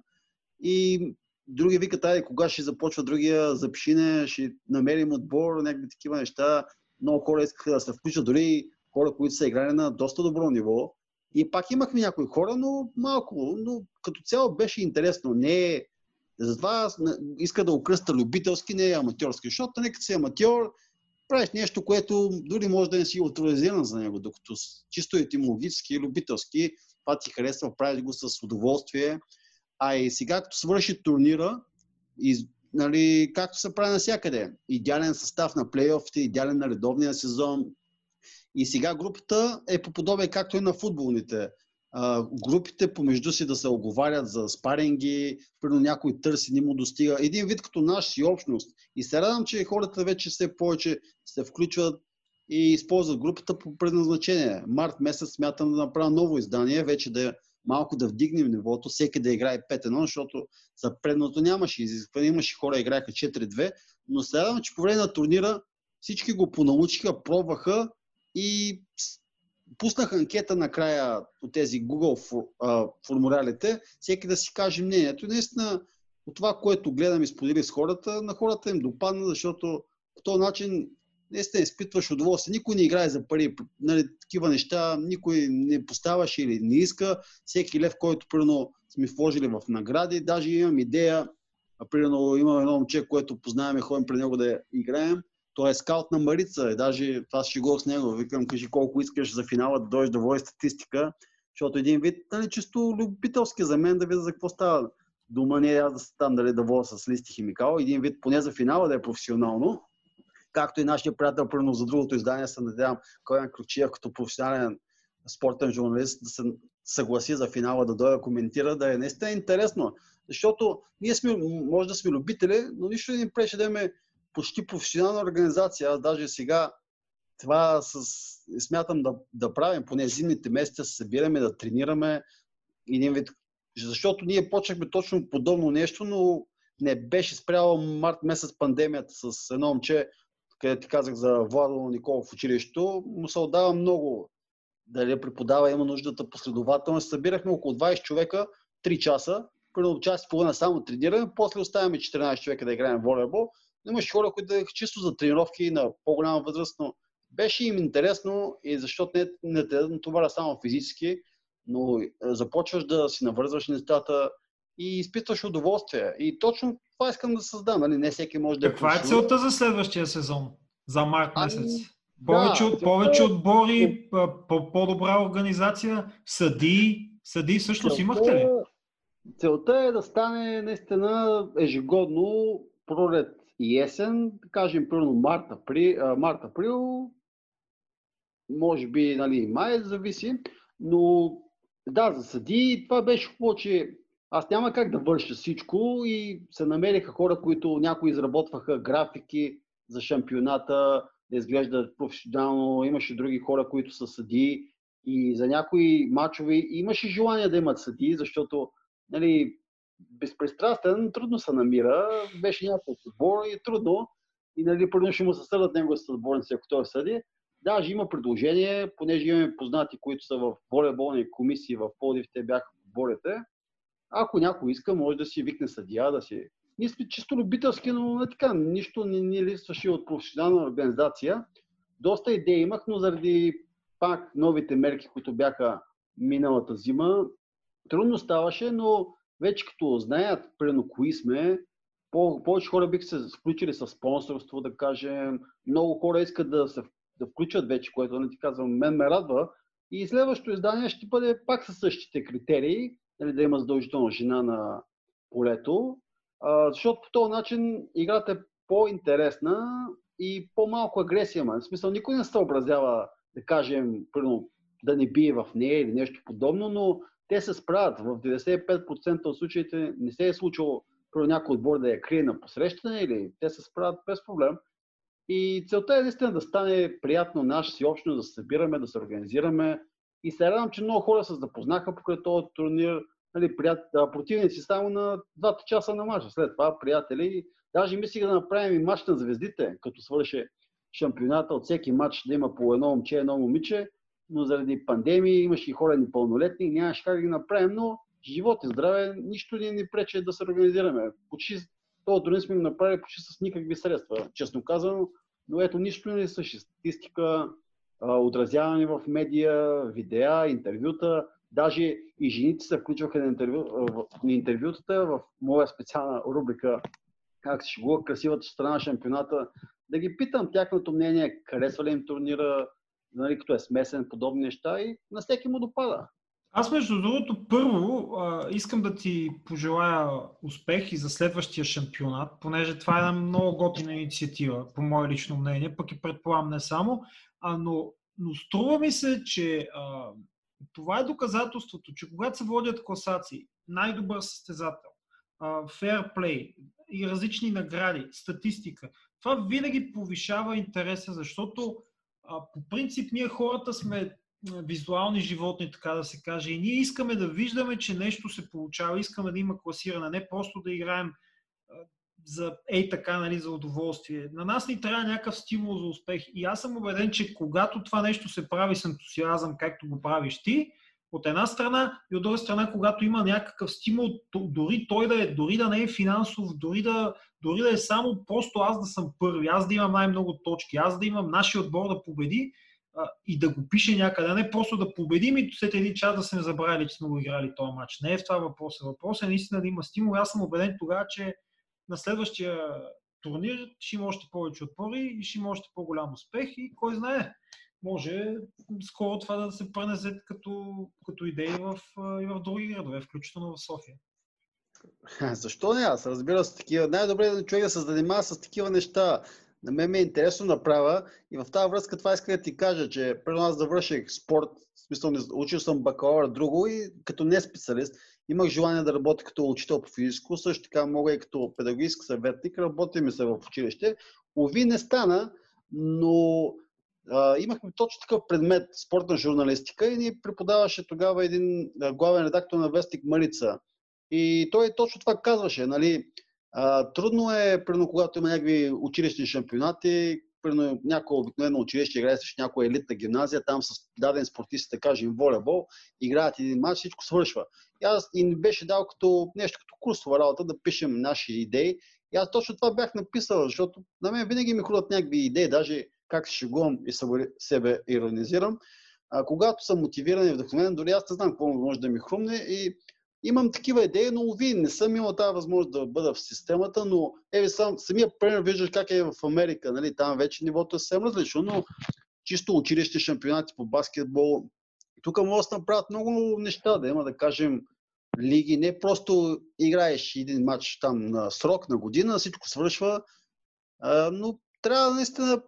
И други викат, айде, кога ще започва другия, запишине, ще намерим отбор, някакви такива неща. Много хора искаха да се включат, дори хора, които са играли на доста добро ниво и пак имахме някои хора, но малко. Но като цяло беше интересно. Не е... Затова иска да окръста любителски, не е аматьорски. Защото нека си аматьор правиш нещо, което дори може да не си авторизиран за него, докато чисто етимологически, любителски, това ти харесва, правиш го с удоволствие. А и сега, като свърши турнира, и, нали, както се прави навсякъде, идеален състав на плейофите, идеален на редовния сезон. И сега групата е по подобие както и на футболните. А, групите помежду си да се оговарят за спаринги, примерно някой търси, не му достига. Един вид като наш си общност. И се радвам, че хората вече все повече се включват и използват групата по предназначение. Март месец смятам да направя ново издание, вече да малко да вдигнем нивото, всеки да играе 5-1, защото за предното нямаше изискване, имаше хора, играеха 4-2, но следвам, че по време на турнира всички го понаучиха, пробваха и пуснах анкета накрая от тези Google формулярите, всеки да си каже мнението. И наистина, от това, което гледам и сподели с хората, на хората им допадна, защото по този начин наистина изпитваш удоволствие. Никой не играе за пари. Нали, такива неща никой не поставаше или не иска. Всеки лев, който примерно сме вложили в награди, даже имам идея, примерно има едно момче, което познаваме, ходим при него да играем. Той е скаут на Марица. И даже това ще го с него. Викам, кажи колко искаш за финала да дойдеш да води статистика. Защото един вид, нали, чисто любителски за мен да видя за какво става. Дума не е аз да там дали да водя с листи химикал. Един вид поне за финала да е професионално както и нашия приятел, примерно за другото издание, се надявам, Коян Кручиев като професионален спортен журналист да се съгласи за финала да дойде коментира, да е наистина интересно. Защото ние сме, може да сме любители, но нищо не пречи да имаме почти професионална организация. Аз даже сега това с, смятам да, да правим, поне зимните месеца се събираме, да тренираме един вид. Защото ние почнахме точно подобно нещо, но не беше спряла март месец пандемията с едно момче, където ти казах за Владо Никола в училището, му се отдава много. Дали преподава, има нуждата последователно. Събирахме около 20 човека, 3 часа, примерно час и половина само тренираме, после оставяме 14 човека да играем волейбол. Имаше хора, които да чисто за тренировки на по-голяма възраст, но беше им интересно и защото не, не те натоваря само физически, но е, започваш да си навързваш нещата и изпитваш удоволствие. И точно това искам да създам. Нали? Не всеки може да Каква е целта за следващия сезон? За март ами, месец? Ами, повече, да, от, повече отбори, по-добра организация, съди, съди всъщност целта, имахте ли? Целта е да стане наистина ежегодно пролет и есен, кажем примерно март, април, март, април може би нали, май, зависи, но да, за съди това беше хубаво, че аз няма как да върша всичко и се намериха хора, които някои изработваха графики за шампионата, да изглеждат професионално. Имаше други хора, които са съди и за някои матчове имаше желание да имат съди, защото нали, безпристрастен трудно се намира. Беше някакъв отбор и е трудно. И нали, първо ще му се съдат него с отборници, ако той съди. Даже има предложение, понеже имаме познати, които са в волейболни комисии в Подив, те бяха в борите ако някой иска, може да си викне съдия, да си... Ние сме чисто любителски, но не така, нищо не ни липсваше от професионална организация. Доста идеи имах, но заради пак новите мерки, които бяха миналата зима, трудно ставаше, но вече като знаят, прено кои сме, по- повече хора бих се включили с спонсорство, да кажем. Много хора искат да се да включат вече, което не ти казвам, мен ме радва. И следващото издание ще бъде пак със същите критерии, нали, да има задължително жена на полето, а, защото по този начин играта е по-интересна и по-малко агресия има. В смисъл, никой не се съобразява, да кажем, примерно, да не бие в нея или нещо подобно, но те се справят. В 95% от случаите не се е случило про някой отбор да я крие на посрещане или те се справят без проблем. И целта е наистина да стане приятно наша си общност, да се събираме, да се организираме, и се радвам, че много хора се запознаха покрай този турнир. Нали, прият... противници само на двата часа на матча. След това приятели. Даже мислих да направим и матч на звездите, като свърши шампионата от всеки матч да има по едно момче, едно момиче, но заради пандемии имаше и хора непълнолетни, нямаше как да ги направим, но живот и здраве, нищо не ни пречи да се организираме. Почти този турнир сме го направили почти с никакви средства, честно казано, но ето нищо не същи. Статистика, отразяване в медия, видеа, интервюта. Даже и жените се включваха на, интервю, на интервютата в моя специална рубрика как се шегува красивата страна на шампионата. да ги питам тяхното мнение, харесва ли им турнира, нали, като е смесен, подобни неща и на всеки му допада. Аз между другото, първо а, искам да ти пожелая успех и за следващия шампионат, понеже това е една много готина инициатива, по мое лично мнение, пък и предполагам не само, а, но, но струва ми се, че а, това е доказателството, че когато се водят класации, най-добър състезател, фейрплей и различни награди, статистика, това винаги повишава интереса, защото а, по принцип ние хората сме визуални животни, така да се каже. И ние искаме да виждаме, че нещо се получава, искаме да има класиране, не просто да играем за ей така, нали, за удоволствие. На нас ни трябва някакъв стимул за успех. И аз съм убеден, че когато това нещо се прави с ентусиазъм, както го правиш ти, от една страна и от друга страна, когато има някакъв стимул, дори той да е, дори да не е финансов, дори да, дори да е само просто аз да съм първи, аз да имам най-много точки, аз да имам нашия отбор да победи, а, и да го пише някъде, не просто да победим и след един час да сме забравили, че сме го играли този матч. Не е в това въпроса. Въпросът е наистина да има стимул. Аз съм убеден тогава, че на следващия турнир ще има още повече отпори и ще има още по-голям успех и кой знае, може скоро това да се пренесе като, като идеи в, и в други градове, включително в София. Защо не? Аз разбира се такива. Най-добре е човек да се занимава с такива неща на мен ми е интересно да правя и в тази връзка това иска да ти кажа, че преди аз завърших спорт, в смисъл учил съм бакалавър друго и като не специалист имах желание да работя като учител по физическо, също така мога и като педагогически съветник, работим се в училище. Ови не стана, но имахме точно такъв предмет спортна журналистика и ни преподаваше тогава един главен редактор на Вестник Марица. И той точно това казваше, нали, а, трудно е, примерно, когато има някакви училищни шампионати, примерно някое обикновено училище играе с някоя елитна гимназия, там с даден спортист, да кажем, волейбол, играят един матч, всичко свършва. И аз и ни беше дал като нещо като курсова работа да пишем наши идеи. И аз точно това бях написал, защото на мен винаги ми ходят някакви идеи, даже как се шегувам и себе иронизирам. А, когато съм мотивиран и вдъхновен, дори аз не знам какво може да ми хрумне и имам такива идеи, но ви не съм имал тази възможност да бъда в системата, но еви сам, самия пример виждаш как е в Америка, нали? там вече нивото е съвсем различно, но чисто училище, шампионати по баскетбол, тук може да направят много неща, да има да кажем лиги, не просто играеш един матч там на срок, на година, всичко свършва, но трябва наистина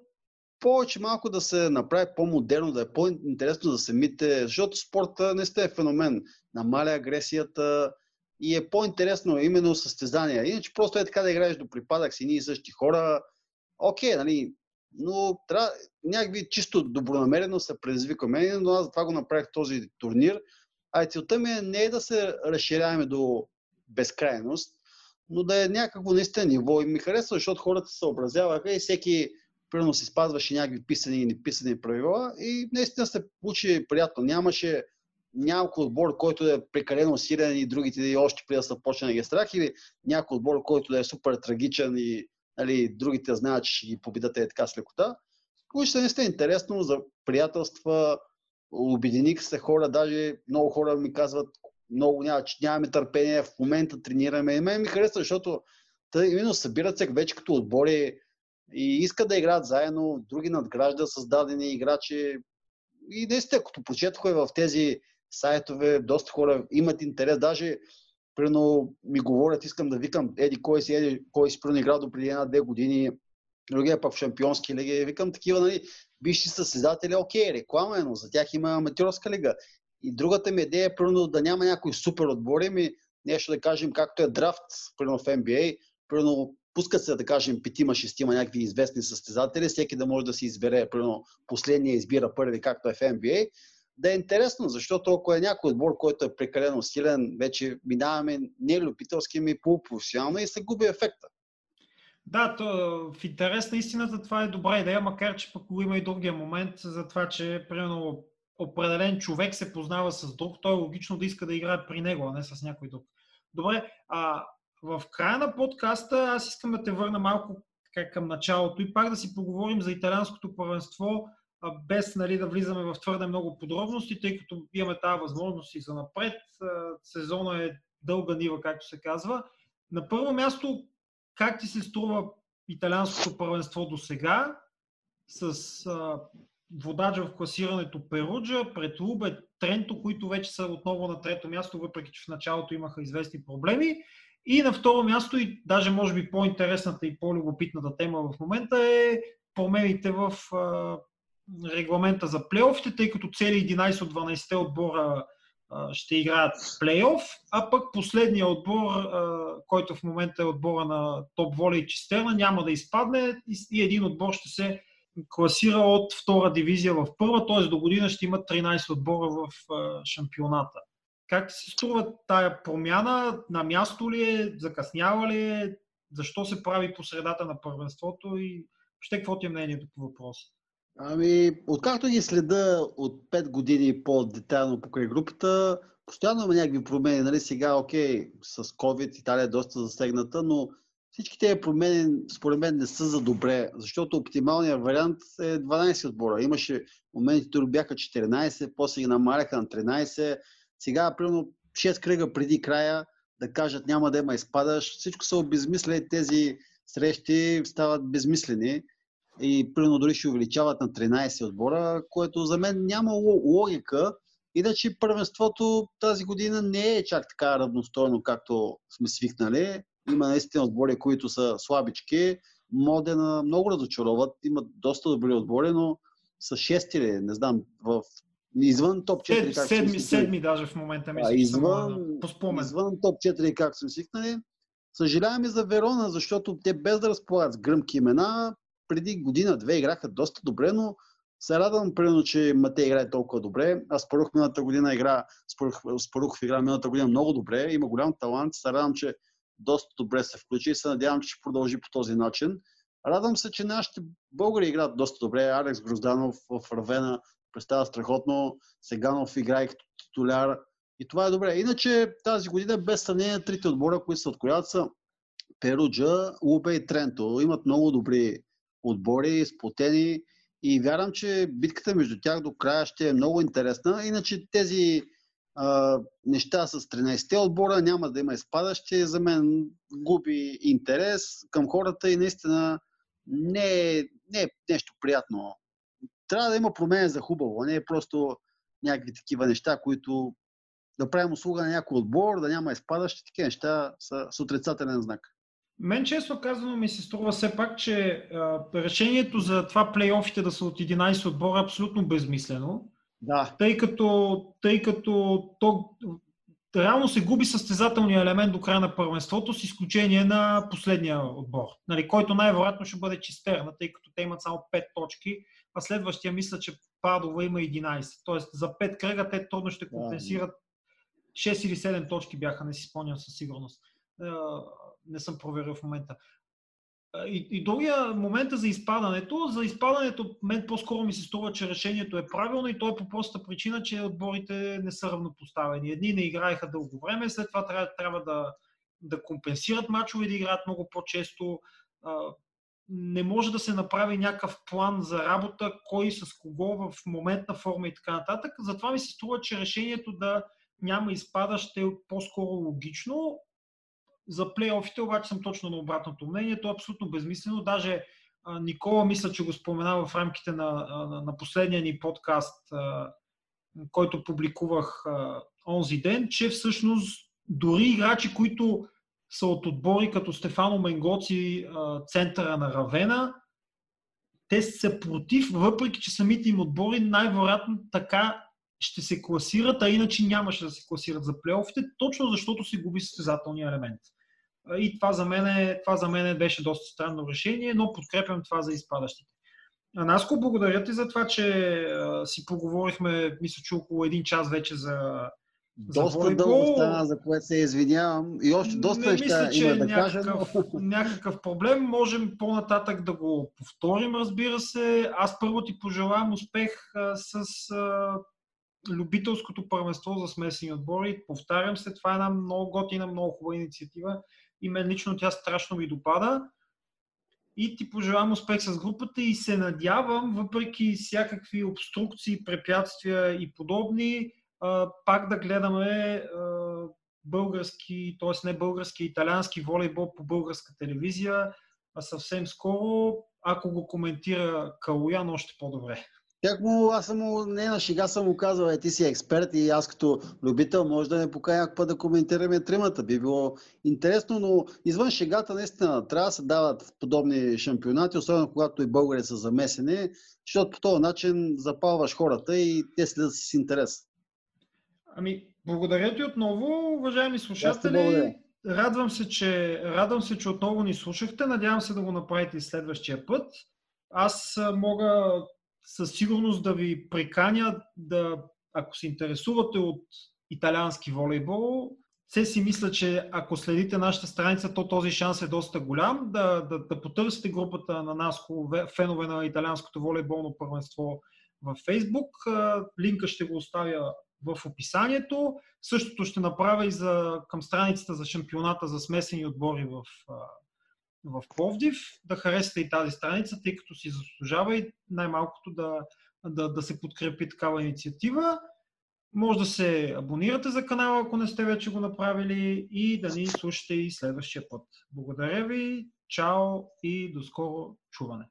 повече малко да се направи по-модерно, да е по-интересно за самите, защото спорта не сте феномен. Намаля агресията и е по-интересно именно състезания. Иначе просто е така да играеш до припадък си, ние и същи хора. Окей, нали, но трябва някакви чисто добронамерено се предизвикаме, но аз затова го направих този турнир. А целта ми е не е да се разширяваме до безкрайност, но да е някакво наистина ниво. И ми харесва, защото хората се съобразяваха и всеки примерно се спазваше някакви писани и неписани правила и наистина се получи приятно. Нямаше някой отбор, който да е прекалено силен и другите и още преди да са почне да ги страх или някой отбор, който да е супер трагичен и нали, другите знаят, че ще ги победат е така с лекота. Получи се наистина интересно за приятелства, обединих се хора, даже много хора ми казват, много няма, че нямаме търпение, в момента тренираме. И мен ми харесва, защото именно събират се вече като отбори, и искат да играят заедно, други надграждат създадени играчи. И наистина, като прочетох в тези сайтове, доста хора имат интерес, даже Прино ми говорят, искам да викам, еди кой си, еди кой си прино играл до преди една-две години, другия пък в шампионски лиги. Викам такива, нали, бивши състезатели, окей, реклама е, но за тях има аматьорска лига. И другата ми идея е, прино, да няма някой супер отбори, ми нещо да кажем, както е драфт, прино в NBA, прино пускат се, да кажем, петима, шестима някакви известни състезатели, всеки да може да си избере, примерно, последния избира първи, както е в NBA, да е интересно, защото ако е някой отбор, който е прекалено силен, вече минаваме не любителски, ми полупрофесионално и се губи ефекта. Да, то, в интерес на истината това е добра идея, макар че пък има и другия момент за това, че примерно определен човек се познава с друг, то е логично да иска да играе при него, а не с някой друг. Добре, а в края на подкаста аз искам да те върна малко така, към началото и пак да си поговорим за италианското първенство, без нали, да влизаме в твърде много подробности, тъй като имаме тази възможност и за напред. Сезона е дълга нива, както се казва. На първо място, как ти се струва италианското първенство до сега, с а, водача в класирането Перуджа, пред Лубе, Тренто, които вече са отново на трето място, въпреки че в началото имаха известни проблеми. И на второ място, и даже може би по-интересната и по-любопитната тема в момента е промените в регламента за плейофите, тъй като цели 11 от 12 отбора ще играят плейоф, а пък последния отбор, който в момента е отбора на топ воля и чистерна, няма да изпадне и, един отбор ще се класира от втора дивизия в първа, т.е. до година ще има 13 отбора в шампионата. Как ти се струва тая промяна? На място ли е? Закъснява ли е? Защо се прави по средата на първенството? И ще какво ти е мнението по въпроса? Ами, откакто ги следа от 5 години по-детайлно покрай групата, постоянно има някакви промени. Нали? Сега, окей, с COVID Италия е доста засегната, но всички тези промени, според мен, не са за добре, защото оптималният вариант е 12 отбора. Имаше моменти, които бяха 14, после ги намаляха на 13. Сега, примерно, 6 кръга преди края да кажат няма да има изпадаш. Всичко са обезмислени тези срещи, стават безмислени и примерно дори ще увеличават на 13 отбора, което за мен няма логика. Иначе първенството тази година не е чак така равностойно, както сме свикнали. Има наистина отбори, които са слабички. Модена много разочароват. Имат доста добри отбори, но са шести ли, не знам, в Извън топ 4, как седми, седми даже в момента мисля, извън, по спомен. Извън топ 4, как сме свикнали. Съжаляваме за Верона, защото те без да разполагат с гръмки имена, преди година-две играха доста добре, но се радвам, примерно, че Матей играе толкова добре. Аз спорух миналата година игра, спорух, игра миналата година много добре, има голям талант, се радвам, че доста добре се включи и се надявам, че ще продължи по този начин. Радвам се, че нашите българи играят доста добре. Алекс Грозданов в Равена представя страхотно. Сеганов играе като титуляр. И това е добре. Иначе тази година без съмнение трите отбора, които се открояват са Перуджа, Лубе и Тренто. Имат много добри отбори, сплотени и вярвам, че битката между тях до края ще е много интересна. Иначе тези а, неща с 13-те отбора няма да има изпадащи. За мен губи интерес към хората и наистина не е, не е нещо приятно. Трябва да има промени за хубаво, не е просто някакви такива неща, които да правим услуга на някой отбор, да няма изпадащи, такива неща са с отрицателен знак. Мен често казано ми се струва все пак, че а, решението за това плейофите да са от 11 отбора е абсолютно безмислено. Да. Тъй като, тъй като то реално се губи състезателния елемент до края на първенството, с изключение на последния отбор, нали, който най-вероятно ще бъде чистерна, тъй като те имат само 5 точки, а следващия мисля, че Падова има 11. Тоест за 5 кръга те трудно ще компенсират 6 или 7 точки бяха, не си спомням със сигурност не съм проверил в момента. И, и другия момент е за изпадането. За изпадането мен по-скоро ми се струва, че решението е правилно и то е по проста причина, че отборите не са равнопоставени. Едни не играеха дълго време, след това трябва, трябва да, да компенсират мачове, да играят много по-често. Не може да се направи някакъв план за работа, кой с кого в моментна форма и така нататък. Затова ми се струва, че решението да няма изпадащ е по-скоро логично. За плейофите обаче съм точно на обратното мнение. То е абсолютно безмислено. Даже Никола мисля, че го спомена в рамките на, на, последния ни подкаст, който публикувах онзи ден, че всъщност дори играчи, които са от отбори като Стефано Менгоци, центъра на Равена, те са против, въпреки че самите им отбори най-вероятно така ще се класират, а иначе нямаше да се класират за плейофите, точно защото се губи състезателния елемент. И това за, мен, това за мен беше доста странно решение, но подкрепям това за изпадащите. Наско, благодаря ти за това, че си поговорихме, мисля, че около един час вече за, доста дълго стана, за което се извинявам. И още доста не неща мисля, че има да някакъв, кажа. Но... някакъв проблем. Можем по-нататък да го повторим, разбира се. Аз първо ти пожелавам успех а, с а, любителското първенство за смесени отбори. Повтарям се, това е една много готина, много хубава инициатива и мен лично тя страшно ми допада. И ти пожелавам успех с групата и се надявам, въпреки всякакви обструкции, препятствия и подобни, пак да гледаме български, т.е. не български, италиански волейбол по българска телевизия. а съвсем скоро, ако го коментира Калуян, още по-добре. Как му, аз съм не на шега съм му казал, е, ти си експерт и аз като любител може да ме покая път да коментираме тримата. Би било интересно, но извън шегата наистина трябва да се дават подобни шампионати, особено когато и българи са замесени, защото по този начин запалваш хората и те следят с интерес. Ами, благодаря ти отново, уважаеми слушатели. Радвам се, че, радвам се, че отново ни слушахте. Надявам се да го направите и следващия път. Аз мога със сигурност да ви приканя да, ако се интересувате от италиански волейбол, все си мисля, че ако следите нашата страница, то този шанс е доста голям да, да, да потърсите групата на нас, фенове на италианското волейболно първенство в Фейсбук. Линка ще го оставя в описанието. Същото ще направя и за, към страницата за шампионата за смесени отбори в, в Пловдив. Да харесате и тази страница, тъй като си заслужава и най-малкото да, да, да се подкрепи такава инициатива. Може да се абонирате за канала, ако не сте вече го направили и да ни слушате и следващия път. Благодаря ви, чао и до скоро чуване!